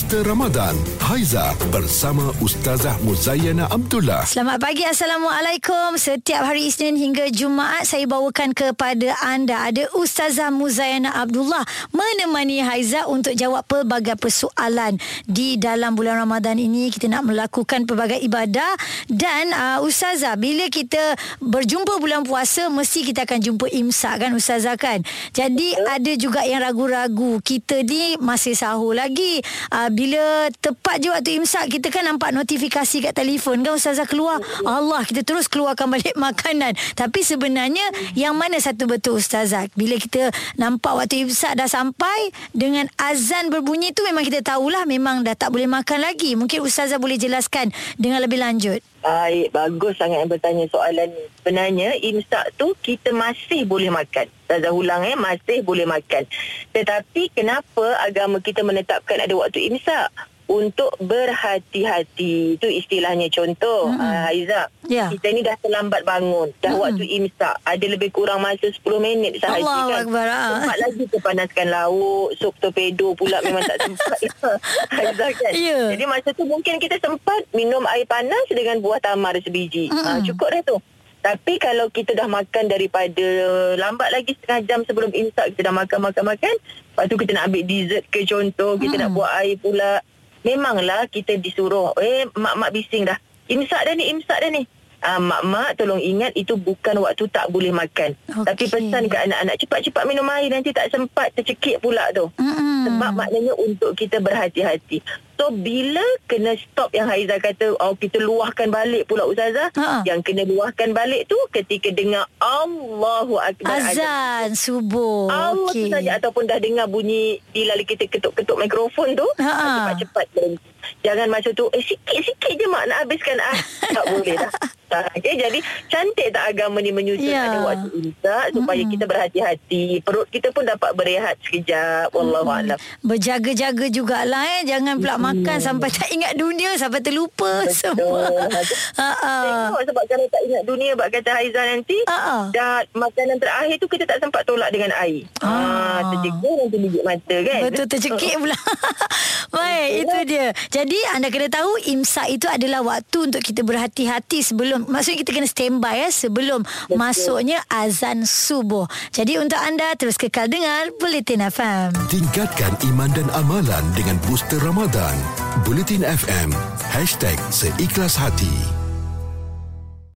Booster Ramadan. Haiza bersama Ustazah Muzayana Abdullah. Selamat pagi. Assalamualaikum. Setiap hari Isnin hingga Jumaat Saya bawakan kepada anda Ada Ustazah Muzayana Abdullah Menemani Haiza Untuk jawab pelbagai persoalan. Di dalam bulan Ramadan ini Kita nak melakukan pelbagai ibadah. Dan uh, Ustazah Bila kita berjumpa bulan puasa Mesti kita akan jumpa imsak kan Ustazah kan? Jadi ada juga yang ragu-ragu. Kita ni masih sahur lagi. Uh, Bila tepat je waktu imsak Kita kan nampak notifikasi kat telefon kan Ustazah keluar. Allah kita terus keluarkan balik makanan. Tapi sebenarnya Yang mana satu betul Ustazah? Bila kita nampak waktu imsak dah sampai Dengan azan berbunyi tu Memang kita tahulah Memang dah tak boleh makan lagi. Mungkin Ustazah boleh jelaskan Dengan lebih lanjut. Baik, bagus sangat yang bertanya soalan ni. Sebenarnya imsak tu kita masih boleh makan. Saya ulang eh, masih boleh makan. Tetapi kenapa agama kita menetapkan ada waktu imsak? Untuk berhati-hati. Itu istilahnya contoh. Mm-hmm. Uh, Aiza, Ya. kita ni dah terlambat bangun. Dah Mm-mm. waktu imsak. Ada lebih kurang masa 10 minit sahaja Allahu kan. Akbar, ah. Sempat lagi terpanaskan lauk. Sup torpedo pula memang tak sempat. Aiza kan. Ya. Jadi masa tu mungkin kita sempat minum air panas dengan buah tamar sebiji. Mm-mm. Ha, cukup dah tu. Tapi kalau kita dah makan daripada lambat lagi setengah jam sebelum imsak kita dah makan makan makan, lepas tu kita nak ambil dessert ke contoh, kita Mm-mm. nak buat air pula. Memanglah kita disuruh, eh mak-mak bising dah. Imsak dah ni, imsak dah ni. Ah, mak-mak tolong ingat itu bukan waktu tak boleh makan. Okey. Tapi pesan ke anak-anak cepat-cepat minum air nanti tak sempat tercekik pula tu. Mm-mm. Sebab maknanya untuk kita berhati-hati. So bila kena stop yang Haiza kata oh kita luahkan balik pula Ustazah. Ha. Yang kena luahkan balik tu ketika dengar Allahu Akbar. Azan subuh Allah Okey. tu saja ataupun dah dengar bunyi bila kita ketuk-ketuk mikrofon tu Ha. cepat-cepat berhenti. Jangan masa tu eh sikit-sikit je mak nak habiskan ah. tak boleh dah. Okay, jadi cantik tak agama ni menyusun Ya. ada waktu imsak supaya Mm-mm. kita berhati-hati. Perut kita pun dapat berehat sekejap. Wallahu a'lam. Berjaga-jaga jugalah eh Jangan pula makan Sampai tak ingat dunia Sampai terlupa Betul. semua. Tengok sebab kalau tak ingat dunia Bak kata Haizan nanti. Dah makanan terakhir tu Kita tak sempat tolak dengan air Ah. ah. Terjegur nanti mata kan Betul tercekik pula itu dia Jadi anda kena tahu Imsak itu adalah waktu Untuk kita berhati-hati Sebelum Maksudnya kita kena standby ya, Sebelum Betul. masuknya azan subuh Jadi untuk anda Terus kekal dengar Bulletin FM Tingkatkan iman dan amalan dengan Booster Ramadan. Bulletin FM. Hashtag Seikhlas Hati.